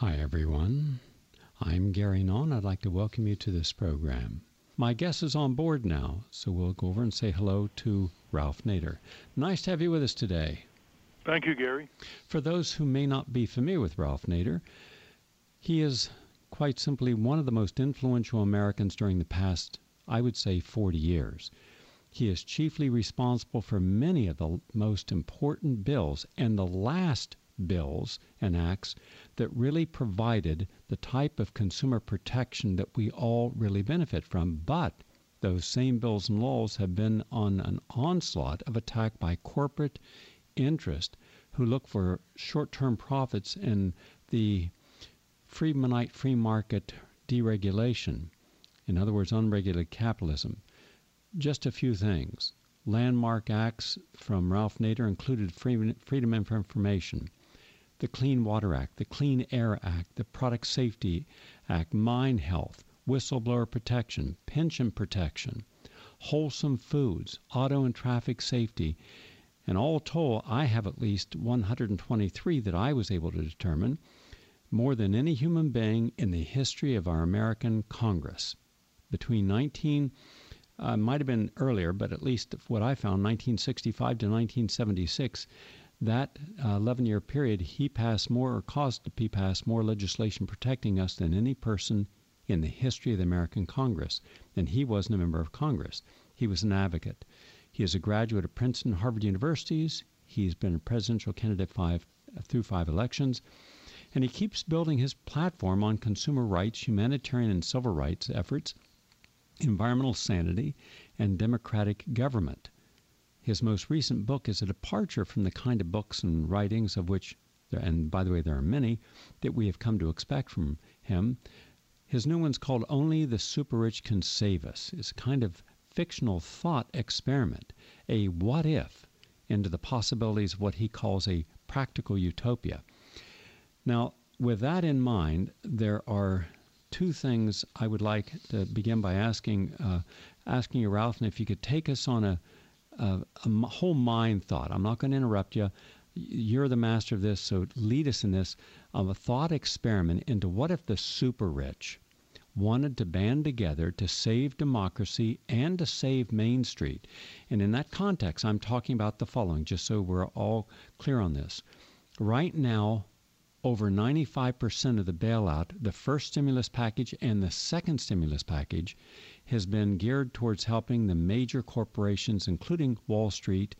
Hi, everyone. I'm Gary Null. I'd like to welcome you to this program. My guest is on board now, so we'll go over and say hello to Ralph Nader. Nice to have you with us today. Thank you, Gary. For those who may not be familiar with Ralph Nader, he is quite simply one of the most influential Americans during the past, I would say, 40 years. He is chiefly responsible for many of the most important bills and the last bills and acts that really provided the type of consumer protection that we all really benefit from. But those same bills and laws have been on an onslaught of attack by corporate interest who look for short term profits in the Friedmanite free market deregulation. In other words, unregulated capitalism. Just a few things. Landmark acts from Ralph Nader included freedom of information, the Clean Water Act, the Clean Air Act, the Product Safety Act, Mine Health, Whistleblower Protection, Pension Protection, Wholesome Foods, Auto and Traffic Safety, and all told, I have at least 123 that I was able to determine, more than any human being in the history of our American Congress. Between 19, uh, might have been earlier, but at least what I found, 1965 to 1976, that 11 uh, year period, he passed more or caused to be passed more legislation protecting us than any person in the history of the American Congress. And he wasn't a member of Congress. He was an advocate. He is a graduate of Princeton, and Harvard universities. He's been a presidential candidate five through five elections. And he keeps building his platform on consumer rights, humanitarian and civil rights efforts, environmental sanity, and democratic government. His most recent book is a departure from the kind of books and writings of which, and by the way, there are many, that we have come to expect from him. His new one's called Only the Super Rich Can Save Us. It's a kind of fictional thought experiment, a what if into the possibilities of what he calls a practical utopia. Now, with that in mind, there are two things I would like to begin by asking uh, asking you, Ralph, and if you could take us on a a, a whole mind thought. I'm not going to interrupt you. You're the master of this, so lead us in this of a thought experiment into what if the super rich wanted to band together to save democracy and to save Main Street. And in that context, I'm talking about the following, just so we're all clear on this. Right now, over 95% of the bailout, the first stimulus package and the second stimulus package, has been geared towards helping the major corporations, including Wall Street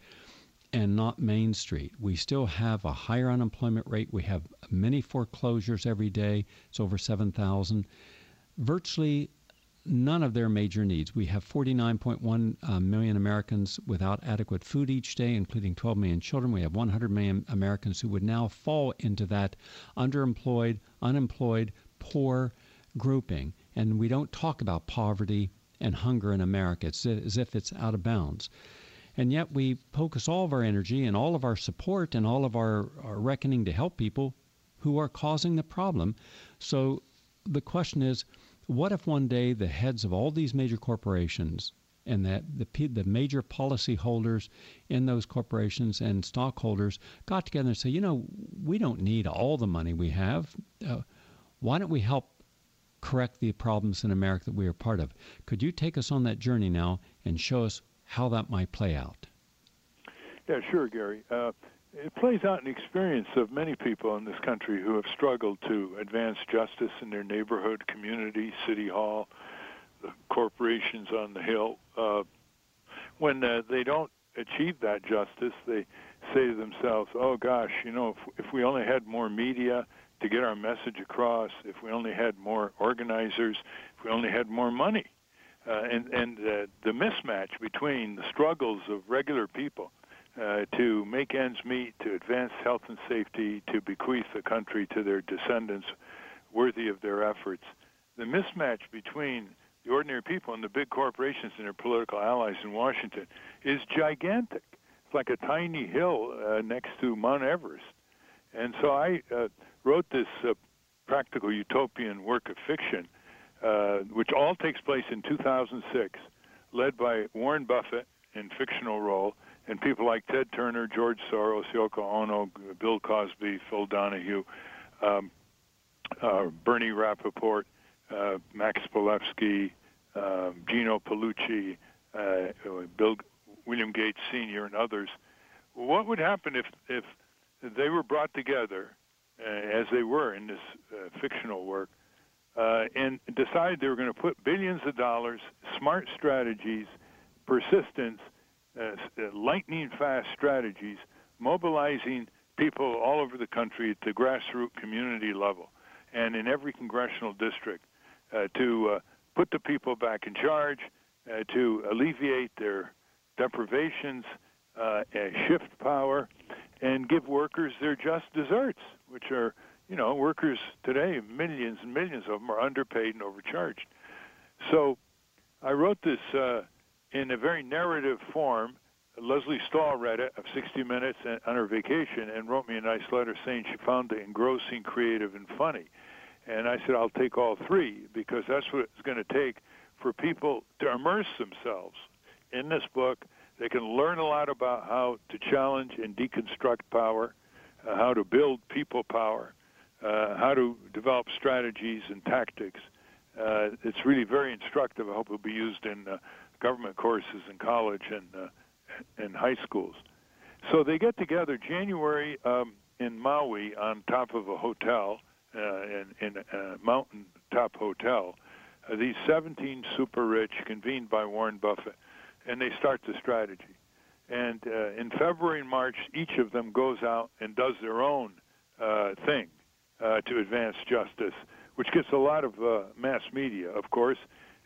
and not Main Street. We still have a higher unemployment rate. We have many foreclosures every day. It's over 7,000. Virtually none of their major needs. We have 49.1 uh, million Americans without adequate food each day, including 12 million children. We have 100 million Americans who would now fall into that underemployed, unemployed, poor grouping. And we don't talk about poverty and hunger in America. It's as if it's out of bounds. And yet we focus all of our energy and all of our support and all of our, our reckoning to help people who are causing the problem. So the question is what if one day the heads of all these major corporations and that the, the major policy holders in those corporations and stockholders got together and say, you know, we don't need all the money we have. Uh, why don't we help correct the problems in America that we are part of. Could you take us on that journey now and show us how that might play out? Yeah, sure, Gary. Uh, it plays out in the experience of many people in this country who have struggled to advance justice in their neighborhood, community, city hall, the corporations on the hill. Uh, when uh, they don't achieve that justice, they say to themselves, "Oh gosh, you know, if, if we only had more media, to get our message across if we only had more organizers, if we only had more money. Uh, and and uh, the mismatch between the struggles of regular people uh, to make ends meet, to advance health and safety, to bequeath the country to their descendants worthy of their efforts, the mismatch between the ordinary people and the big corporations and their political allies in Washington is gigantic. It's like a tiny hill uh, next to Mount Everest. And so I uh, wrote this uh, practical utopian work of fiction, uh, which all takes place in 2006, led by Warren Buffett in fictional role, and people like Ted Turner, George Soros, Yoko Ono, Bill Cosby, Phil Donahue. Um, uh, Bernie Rapoport, uh, Max Palevsky, um, Jeno Paulucci, uh, Bill William Gates Sr. and others. What would happen if if they were brought together, uh, as they were in this uh, fictional work, uh, and decided they were going to put billions of dollars, smart strategies, persistence, uh, lightning fast strategies, mobilizing people all over the country at the grassroots community level and in every congressional district uh, to uh, put the people back in charge, uh, to alleviate their deprivations, uh, shift power, and give workers their just deserts, which are, you know, workers today, millions and millions of them are underpaid and overcharged. So I wrote this uh, in a very narrative form. Lesley Stahl read it of 60 Minutes on her vacation and wrote me a nice letter saying she found it engrossing, creative, and funny. And I said, I'll take all three because that's what it's going to take for people to immerse themselves in this book. They can learn a lot about how to challenge and deconstruct power, uh, how to build people power, uh, how to develop strategies and tactics. Uh, it's really very instructive. I hope it'll be used in uh, government courses in college and uh, and high schools. So they get together January um, in Maui on top of a hotel uh, in, in a mountain top hotel. Uh, these 17 super rich convened by Warren Buffett, and they start the strategy. And uh, in February and March, each of them goes out and does their own uh, thing uh, to advance justice, which gets a lot of uh, mass media, of course.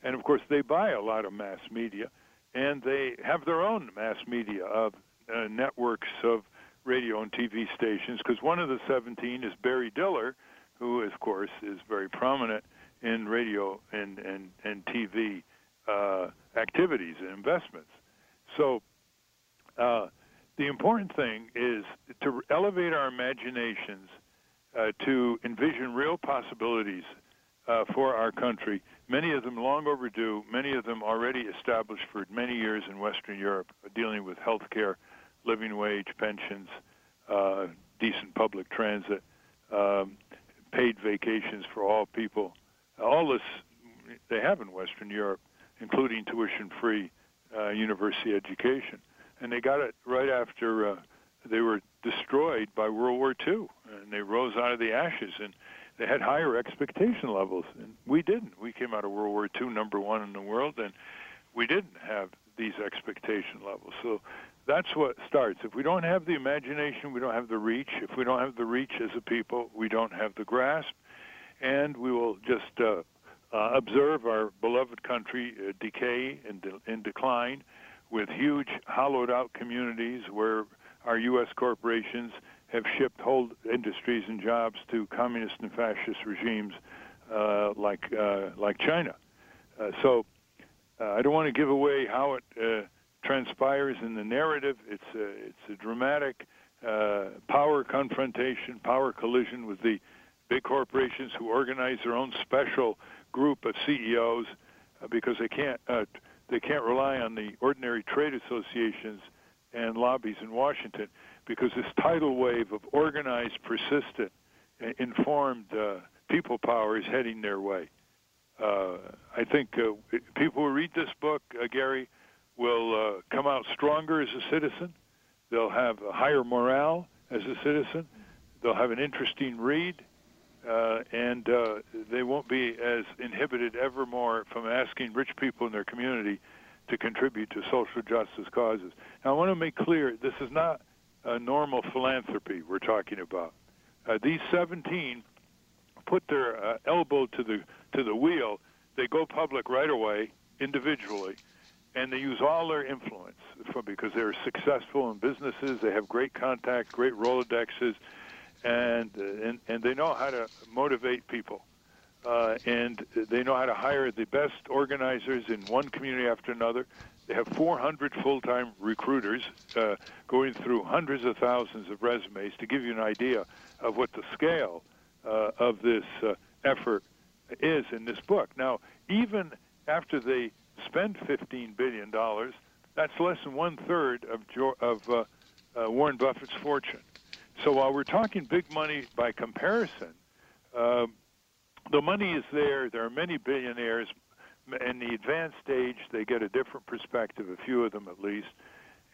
And of course, they buy a lot of mass media, and they have their own mass media of uh, networks of radio and TV stations. Because one of the 17 is Barry Diller, who, of course, is very prominent in radio and and and TV uh, activities and investments. So. Uh, the important thing is to elevate our imaginations uh, to envision real possibilities uh, for our country. Many of them long overdue, many of them already established for many years in Western Europe, dealing with health care, living wage, pensions, uh, decent public transit, um, paid vacations for all people. All this they have in Western Europe, including tuition-free uh, university education, and they got it right after uh, they were destroyed by World War II, and they rose out of the ashes, and they had higher expectation levels, and we didn't. We came out of World War II number one in the world, and we didn't have these expectation levels. So that's what starts. If we don't have the imagination, we don't have the reach. If we don't have the reach as a people, we don't have the grasp, and we will just uh, uh, observe our beloved country uh, decay and de- in decline, with huge hollowed-out communities where our U.S. corporations have shipped whole industries and jobs to communist and fascist regimes uh, like uh, like China. Uh, so I don't want to give away how it transpires in the narrative. It's a, it's a dramatic uh, power confrontation, power collision with the big corporations who organize their own special group of CEOs uh, because they can't uh, they can't rely on the ordinary trade associations and lobbies in Washington because this tidal wave of organized, persistent, informed uh, people power is heading their way. Uh, I think uh, people who read this book, Gary, will uh, come out stronger as a citizen. They'll have a higher morale as a citizen. They'll have an interesting read, uh, and uh, they won't be as inhibited ever more from asking rich people in their community to contribute to social justice causes. Now, I want to make clear this is not a normal philanthropy we're talking about. Uh, these 17 put their uh, elbow to the to the wheel. They go public right away, individually, and they use all their influence for, because they're successful in businesses. They have great contacts, great Rolodexes, and uh, and and they know how to motivate people. Uh, and they know how to hire the best organizers in one community after another. They have 400 full-time recruiters uh, going through hundreds of thousands of resumes to give you an idea of what the scale uh, of this uh, effort is in this book. Now, even after they spend $15 billion, that's less than one third of, of uh, uh, Warren Buffett's fortune. So while we're talking big money by comparison, uh, the money is there. There are many billionaires. In the advanced stage, they get a different perspective, a few of them at least,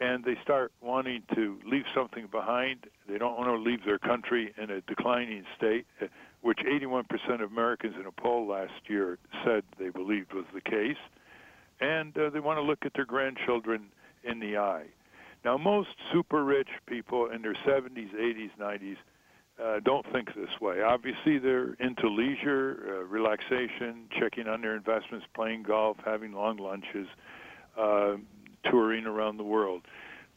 and they start wanting to leave something behind. They don't want to leave their country in a declining state, which 81% of Americans in a poll last year said they believed was the case. And uh, they want to look at their grandchildren in the eye. Now, most super rich people in their 70s, 80s, 90s uh, don't think this way. Obviously, they're into leisure, uh, relaxation, checking on their investments, playing golf, having long lunches, uh, touring around the world.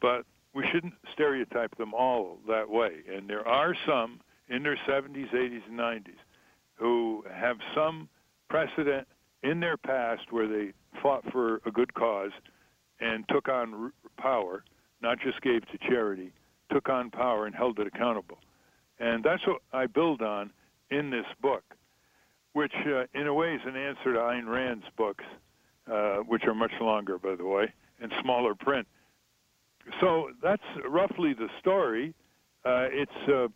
But we shouldn't stereotype them all that way. And there are some in their 70s, 80s, and 90s who have some precedent in their past where they fought for a good cause and took on power, not just gave to charity, took on power and held it accountable. And that's what I build on in this book, which uh, in a way is an answer to Ayn Rand's books, uh, which are much longer, by the way, and smaller print. So that's roughly the story. Uh, it's uh,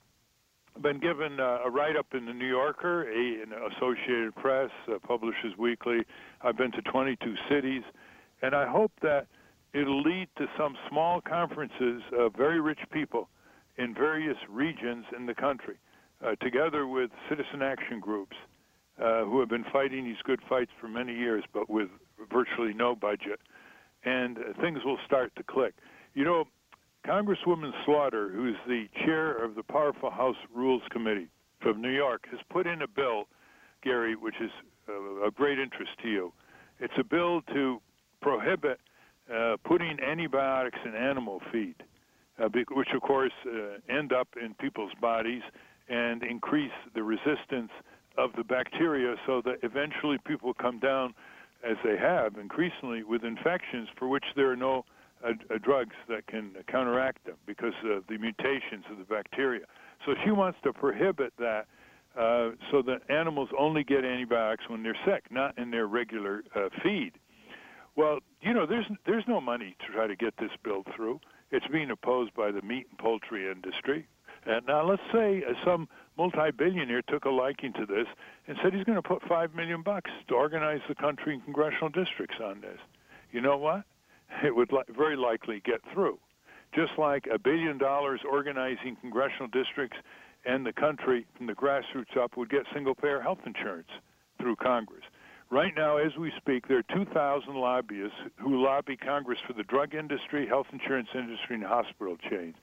been given uh, a write-up in the New Yorker, a, Associated Press, uh, Publishers Weekly. I've been to 22 cities, and I hope that it'll lead to some small conferences of very rich people in various regions in the country, uh, together with citizen action groups uh, who have been fighting these good fights for many years, but with virtually no budget. And uh, things will start to click. You know, Congresswoman Slaughter, who's the chair of the powerful House Rules Committee from New York, has put in a bill, Gary, which is of great interest to you. It's a bill to prohibit uh, putting antibiotics in animal feed uh, which of course uh, end up in people's bodies and increase the resistance of the bacteria so that eventually people come down as they have increasingly with infections for which there are no uh, uh drugs that can counteract them because of the mutations of the bacteria. So she wants to prohibit that uh, so that animals only get antibiotics when they're sick, not in their regular uh, feed. Well, you know, there's there's no money to try to get this bill through. It's being opposed by the meat and poultry industry. And now let's say some multi-billionaire took a liking to this and said he's going to put five million bucks to organize the country in congressional districts on this. You know what? It would li- very likely get through. Just like a billion dollars organizing congressional districts and the country from the grassroots up would get single-payer health insurance through Congress. Right now, as we speak, there are 2,000 lobbyists who lobby Congress for the drug industry, health insurance industry, and hospital chains.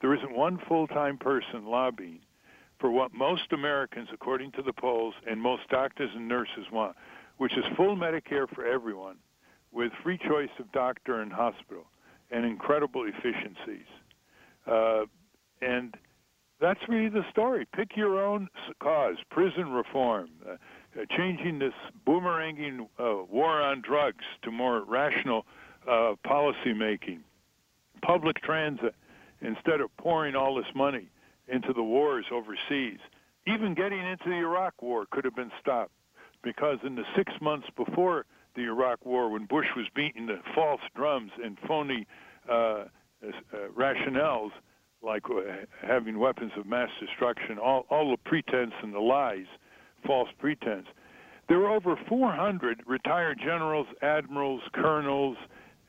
There isn't one full time person lobbying for what most Americans, according to the polls, and most doctors and nurses want, which is full Medicare for everyone with free choice of doctor and hospital and incredible efficiencies. Uh, and that's really the story. Pick your own cause prison reform, uh, changing this boomeranging uh, war on drugs to more rational uh, policy making, public transit instead of pouring all this money into the wars overseas. Even getting into the Iraq War could have been stopped because in the six months before the Iraq War, when Bush was beating the false drums and phony uh, uh, rationales like uh, having weapons of mass destruction, all, all the pretense and the lies false pretense. There were over 400 retired generals, admirals, colonels,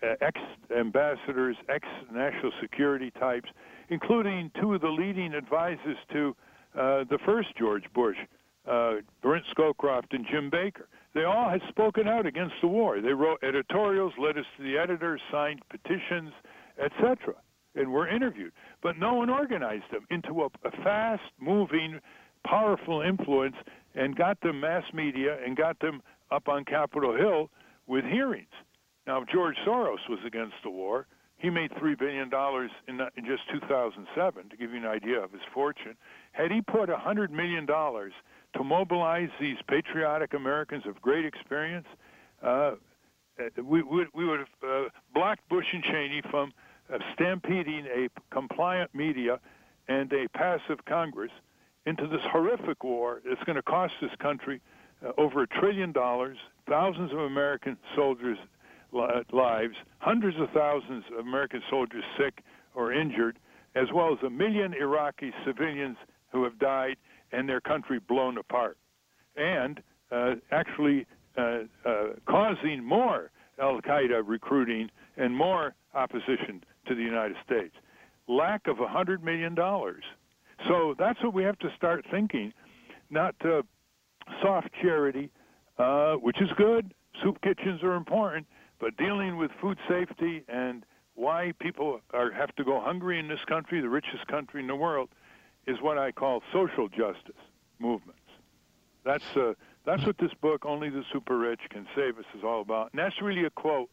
uh, ex ambassadors, ex national security types, including two of the leading advisors to uh, the first George Bush, uh, Brent Scowcroft and Jim Baker. They all had spoken out against the war. They wrote editorials, letters to the editors, signed petitions, etc., and were interviewed. But no one organized them into a, a fast moving, powerful influence and got them mass media and got them up on Capitol Hill with hearings. Now, George Soros was against the war, he made $3 billion in, in just 2007, to give you an idea of his fortune. Had he put $100 million to mobilize these patriotic Americans of great experience, uh, we, we, we would have uh, blocked Bush and Cheney from uh, stampeding a compliant media and a passive Congress into this horrific war It's going to cost this country uh, over a trillion dollars, thousands of American soldiers' li- lives, hundreds of thousands of American soldiers sick or injured, as well as a million Iraqi civilians who have died and their country blown apart. and uh, actually uh, uh, causing more Al Qaeda recruiting and more opposition to the United States. Lack of $100 million. So that's what we have to start thinking, not soft charity, uh, which is good. Soup kitchens are important, but dealing with food safety and why people are have to go hungry in this country, the richest country in the world, is what I call social justice movements. That's uh, that's what this book, Only the Super Rich Can Save Us, is all about. And that's really a quote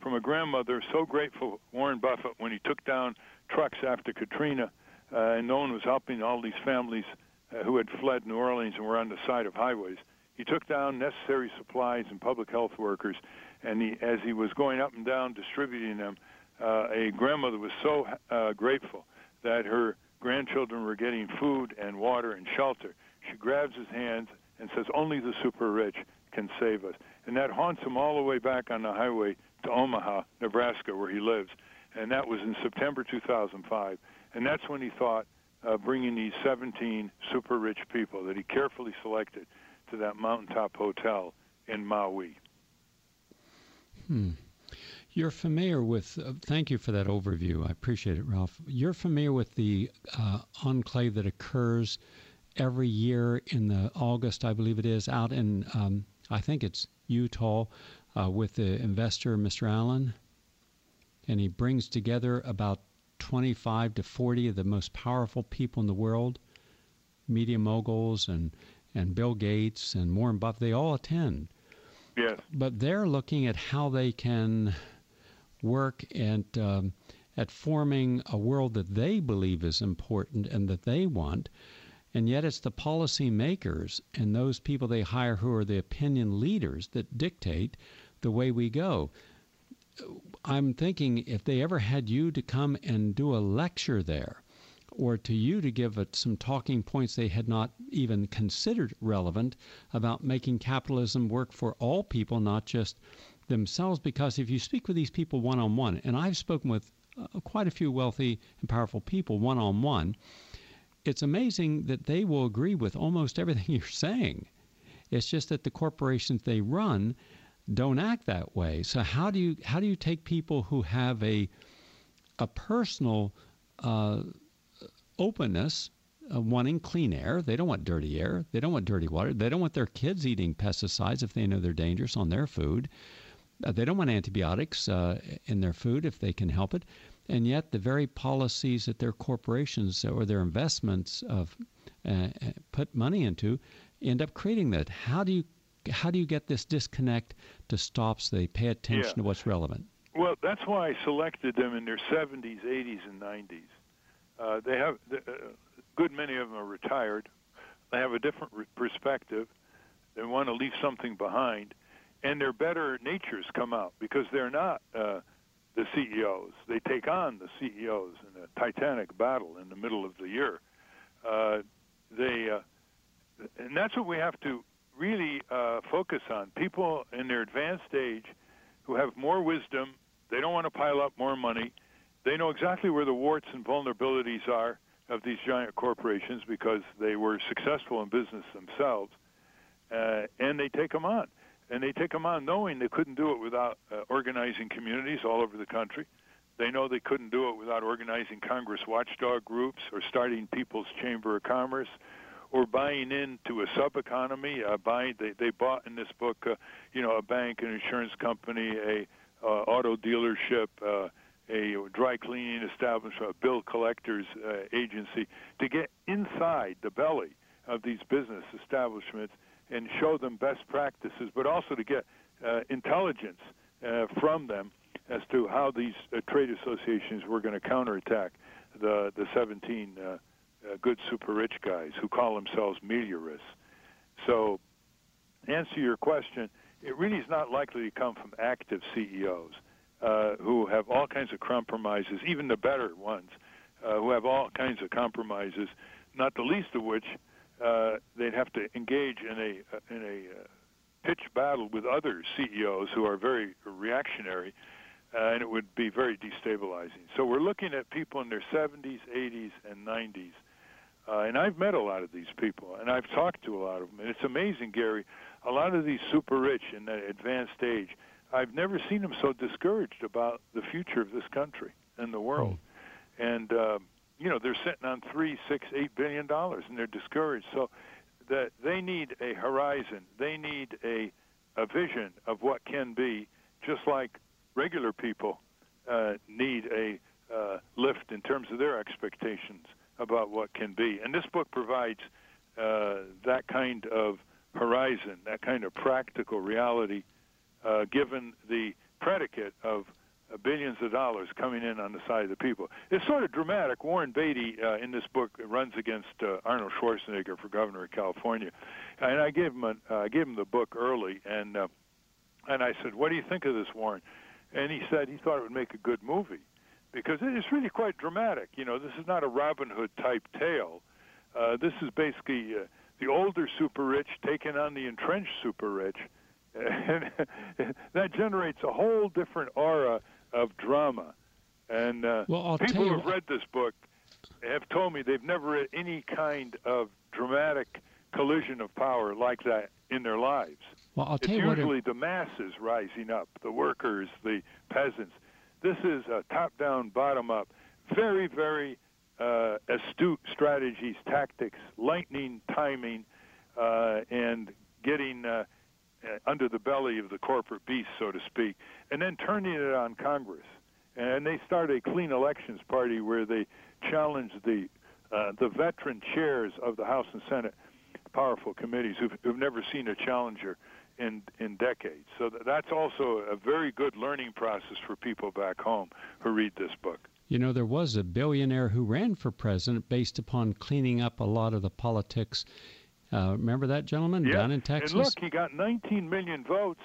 from a grandmother so grateful Warren Buffett when he took down trucks after Katrina, uh, and no one was helping all these families uh, who had fled New Orleans and were on the side of highways. He took down necessary supplies and public health workers, and he, as he was going up and down distributing them, uh, a grandmother was so uh, grateful that her grandchildren were getting food and water and shelter. She grabs his hands and says, Only the super rich can save us. And that haunts him all the way back on the highway to Omaha, Nebraska, where he lives. And that was in September 2005. And that's when he thought of bringing these 17 super rich people that he carefully selected to that mountaintop hotel in Maui. Hmm. You're familiar with, uh, thank you for that overview. I appreciate it, Ralph. You're familiar with the uh, enclave that occurs every year in the August, I believe it is, out in um, I think it's Utah, uh, with the investor Mr. Allen, and he brings together about 25 to 40 of the most powerful people in the world, media moguls and and Bill Gates and Warren Buffett. They all attend. Yes. But they're looking at how they can work at um, at forming a world that they believe is important and that they want and yet it's the policymakers and those people they hire who are the opinion leaders that dictate the way we go. I'm thinking if they ever had you to come and do a lecture there, or to you to give some talking points they had not even considered relevant about making capitalism work for all people, not just themselves. Because if you speak with these people one on one, and I've spoken with uh, quite a few wealthy and powerful people one on one, it's amazing that they will agree with almost everything you're saying. It's just that the corporations they run don't act that way. So how do you how do you take people who have a a personal uh, openness, uh, wanting clean air? They don't want dirty air. They don't want dirty water. They don't want their kids eating pesticides if they know they're dangerous on their food. Uh, they don't want antibiotics uh, in their food if they can help it and yet the very policies that their corporations or their investments of uh, put money into end up creating that. How do you how do you get this disconnect to stop so they pay attention yeah. to what's relevant? Well, that's why I selected them in their 70s, 80s, and 90s. Uh, they have a uh, good many of them are retired. They have a different re- perspective. They want to leave something behind, and their better natures come out because they're not. Uh, the CEOs. They take on the CEOs in a titanic battle in the middle of the year. Uh, they, uh, and that's what we have to really uh, focus on. People in their advanced age who have more wisdom. They don't want to pile up more money. They know exactly where the warts and vulnerabilities are of these giant corporations because they were successful in business themselves, uh, and they take them on and they take them on knowing they couldn't do it without uh, organizing communities all over the country. They know they couldn't do it without organizing Congress watchdog groups or starting People's Chamber of Commerce or buying into a sub economy. Uh, buying they they bought in this book, uh, you know, a bank, an insurance company, a uh, auto dealership. Uh, a dry cleaning establishment, a bill collectors uh, agency, to get inside the belly of these business establishments and show them best practices, but also to get uh, intelligence uh, from them as to how these uh, trade associations were going to counterattack the the 17 uh, uh, good super rich guys who call themselves meliorists. So, answer your question, it really is not likely to come from active CEOs uh, who have all kinds of compromises, even the better ones, who have all kinds of compromises, not the least of which uh, they'd have to engage in a uh, in a uh, pitch battle with other CEOs who are very reactionary, uh, and it would be very destabilizing. So we're looking at people in their 70s, 80s, and 90s Uh, and I've met a lot of these people, and I've talked to a lot of them, and it's amazing, Gary. A lot of these super rich in that advanced age, I've never seen them so discouraged about the future of this country and the world. Mm. And uh, you know, they're sitting on three, six, eight billion dollars, and they're discouraged. So that they need a horizon. They need a a vision of what can be, just like regular people uh, need a uh, lift in terms of their expectations about what can be. And this book provides uh, that kind of horizon, that kind of practical reality, uh, given the predicate of uh, billions of dollars coming in on the side of the people. It's sort of dramatic. Warren Beatty uh, in this book runs against uh, Arnold Schwarzenegger for governor of California, and I gave him a, uh, I gave him the book early, and and I said, "What do you think of this, Warren?" And he said he thought it would make a good movie because it is really quite dramatic. You know, this is not a Robin Hood type tale. Uh, this is basically uh, the older super rich taking on the entrenched super rich, and that generates a whole different aura of drama. And uh, well, people who have read this book have told me they've never read any kind of dramatic collision of power like that in their lives. Well, I'll it's tell you usually it... the masses rising up, the workers, the peasants. This is a top-down, bottom-up, very, very uh, astute strategies, tactics, lightning timing, uh, and getting uh, uh, under the belly of the corporate beast, so to speak, and then turning it on Congress. And they start a clean elections party where they challenge the uh, the veteran chairs of the House and Senate powerful committees who've, who've never seen a challenger in in decades. So that's also a very good learning process for people back home who read this book. You know, there was a billionaire who ran for president based upon cleaning up a lot of the politics uh, remember that gentleman yeah. down in Texas? And look, he got 19 million votes.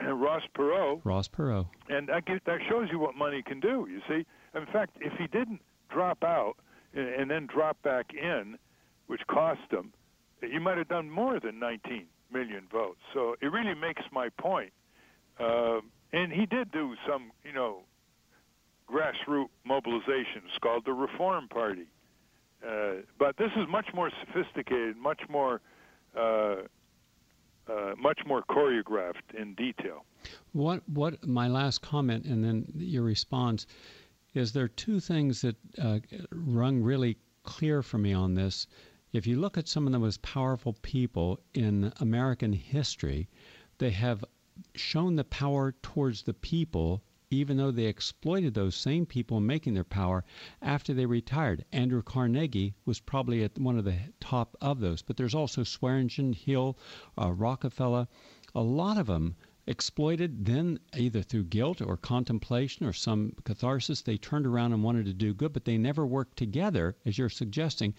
And Ross Perot. Ross Perot. And that, that shows you what money can do. You see, in fact, if he didn't drop out and then drop back in, which cost him, he might have done more than 19 million votes. So it really makes my point. Uh, and he did do some, you know, grassroots mobilizations called the Reform Party. Uh, but this is much more sophisticated, much more, uh, uh, much more choreographed in detail. What what my last comment and then your response is there are two things that uh, rung really clear for me on this. If you look at some of the most powerful people in American history, they have shown the power towards the people even though they exploited those same people in making their power after they retired. Andrew Carnegie was probably at one of the top of those, but there's also Swearingen, Hill, uh, Rockefeller. A lot of them exploited, then either through guilt or contemplation or some catharsis, they turned around and wanted to do good, but they never worked together, as you're suggesting.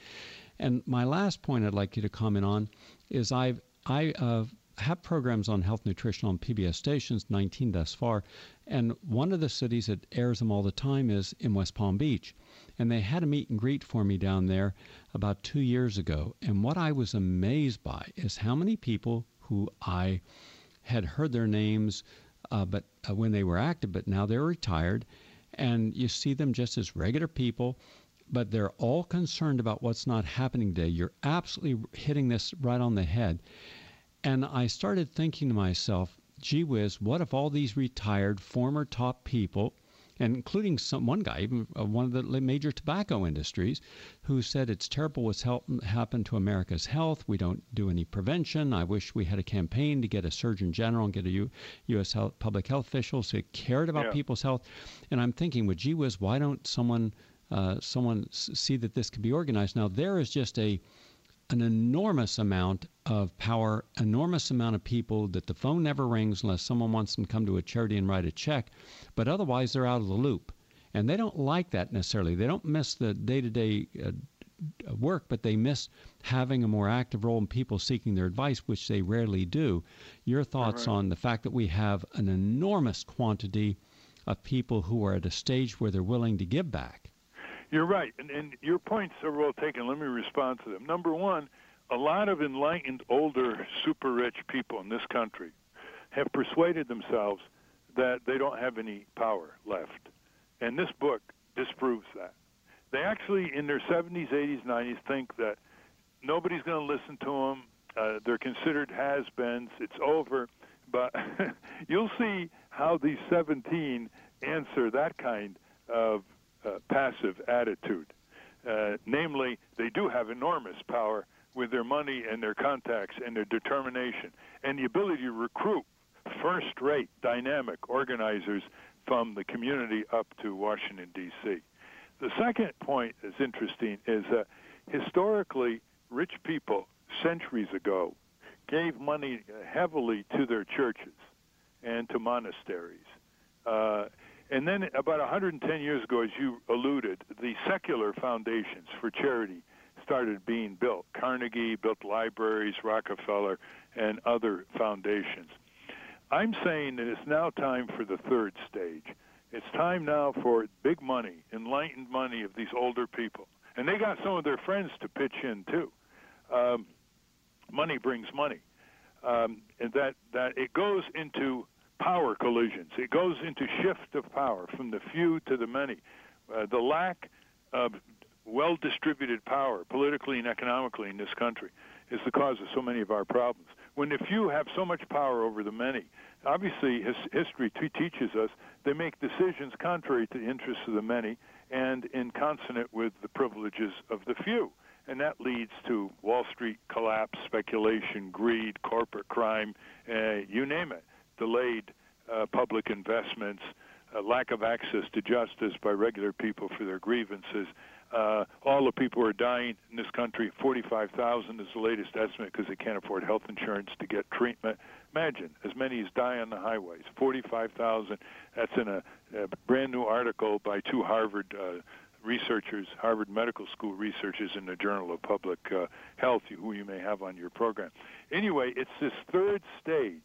And my last point I'd like you to comment on is I've I uh, have programs on health nutrition on PBS stations, 19 thus far, and one of the cities that airs them all the time is in West Palm Beach. And they had a meet and greet for me down there about two years ago. And what I was amazed by is how many people who I had heard their names, uh, but uh, when they were active, but now they're retired, and you see them just as regular people but they're all concerned about what's not happening today. You're absolutely hitting this right on the head. And I started thinking to myself, gee whiz, what if all these retired former top people, and including some one guy, even uh, one of the major tobacco industries, who said it's terrible what's help, happened to America's health. We don't do any prevention. I wish we had a campaign to get a surgeon general and get a U, U.S. Health, public health officials who cared about yeah. people's health. And I'm thinking, well, gee whiz, why don't someone uh, someone see that this could be organized? Now there is just a an enormous amount of power, enormous amount of people that the phone never rings unless someone wants them to come to a charity and write a check, but otherwise they're out of the loop. And they don't like that necessarily. They don't miss the day to day work, but they miss having a more active role in people seeking their advice, which they rarely do. Your thoughts right. on the fact that we have an enormous quantity of people who are at a stage where they're willing to give back? You're right, and, and your points are well taken. Let me respond to them. Number one, a lot of enlightened, older, super rich people in this country have persuaded themselves that they don't have any power left. And this book disproves that. they actually, in their 70s, 80s, 90s, think that nobody's going to listen to them. Uh, they're considered has-beens. It's over. But you'll see how these 17 answer that kind of uh, passive attitude. Uh, namely, they do have enormous power with their money and their contacts and their determination and the ability to recruit first-rate, dynamic organizers from the community up to Washington D.C. The second point that's interesting is that historically, rich people centuries ago gave money heavily to their churches and to monasteries. Uh, and then about 110 years ago, as you alluded, the secular foundations for charity started being built. Carnegie built libraries, Rockefeller, and other foundations. I'm saying that it's now time for the third stage. It's time now for big money, enlightened money of these older people. And they got some of their friends to pitch in too. Um, money brings money. Um, and that, that it goes into power collisions. It goes into shift of power from the few to the many. Uh, the lack of well distributed power, politically and economically, in this country is the cause of so many of our problems. When the few have so much power over the many, obviously his, history t- teaches us they make decisions contrary to the interests of the many and in consonant with the privileges of the few. And that leads to Wall Street collapse, speculation, greed, corporate crime, uh, you name it, delayed uh, public investments, lack of access to justice by regular people for their grievances, uh, all the people who are dying in this country, 45,000 is the latest estimate because they can't afford health insurance to get treatment. Imagine as many as die on the highways. 45,000. That's in a, a brand new article by two Harvard uh, researchers, Harvard Medical School researchers in the Journal of Public uh, Health, who you may have on your program. Anyway, it's this third stage,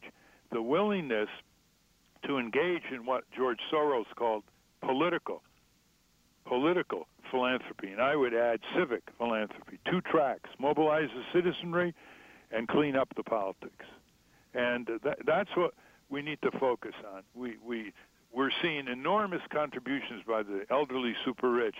the willingness to engage in what George Soros called political political philanthropy, and I would add civic philanthropy. Two tracks: mobilize the citizenry and clean up the politics. And that, that's what we need to focus on. We we we're seeing enormous contributions by the elderly super rich.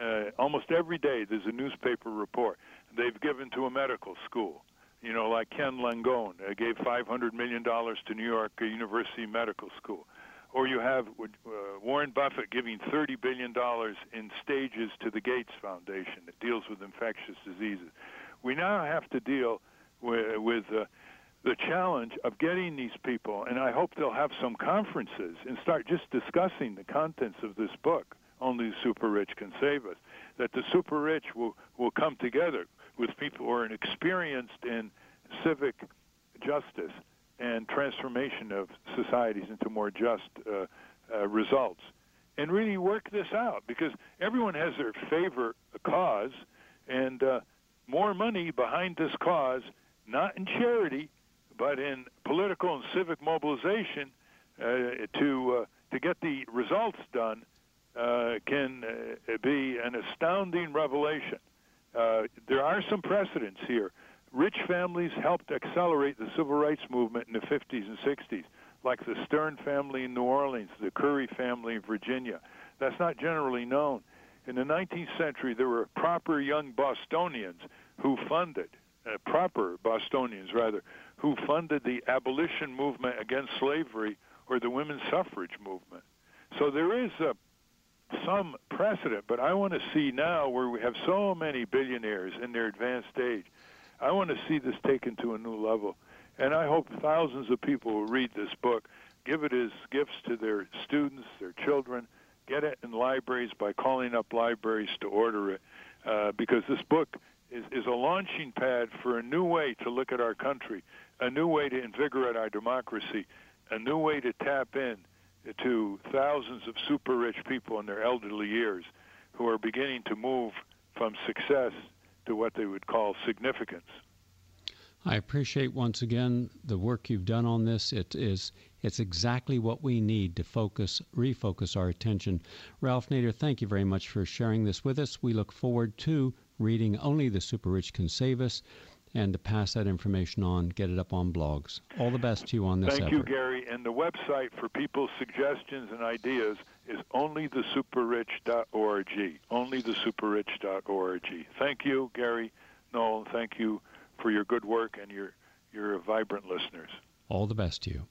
Uh, almost every day, there's a newspaper report they've given to a medical school. You know, like Ken Langone uh, gave 500 million dollars to New York University Medical School or you have uh, Warren Buffett giving $30 billion in stages to the Gates Foundation that deals with infectious diseases. We now have to deal with, with uh, the challenge of getting these people, and I hope they'll have some conferences and start just discussing the contents of this book. Only the super rich can save us. That the super rich will, will come together with people who are experienced in civic justice and transformation of societies into more just uh, uh, results. And really work this out because everyone has their favorite cause, and uh, more money behind this cause, not in charity, but in political and civic mobilization uh, to uh, to get the results done, uh, can be an astounding revelation. There are some precedents here Rich families helped accelerate the civil rights movement in the 50s and 60s, like the Stern family in New Orleans, the Curry family in Virginia. That's not generally known. In the 19th century, there were proper young Bostonians who funded, uh, proper Bostonians rather, who funded the abolition movement against slavery or the women's suffrage movement. So there is a, some precedent, but I want to see now where we have so many billionaires in their advanced age I want to see this taken to a new level. And I hope thousands of people will read this book, give it as gifts to their students, their children, get it in libraries by calling up libraries to order it, uh, because this book is, is a launching pad for a new way to look at our country, a new way to invigorate our democracy, a new way to tap in to thousands of super rich people in their elderly years who are beginning to move from success to what they would call significance. I appreciate once again the work you've done on this. It is it's exactly what we need to focus refocus our attention. Ralph Nader, thank you very much for sharing this with us. We look forward to reading Only the Super Rich Can Save Us and to pass that information on, get it up on blogs. All the best to you on this. Thank effort. you, Gary. And the website for people's suggestions and ideas is onlythesuperrich.org. Onlythesuperrich.org. Thank you, Gary Null. Thank you for your good work and your your vibrant listeners. All the best to you.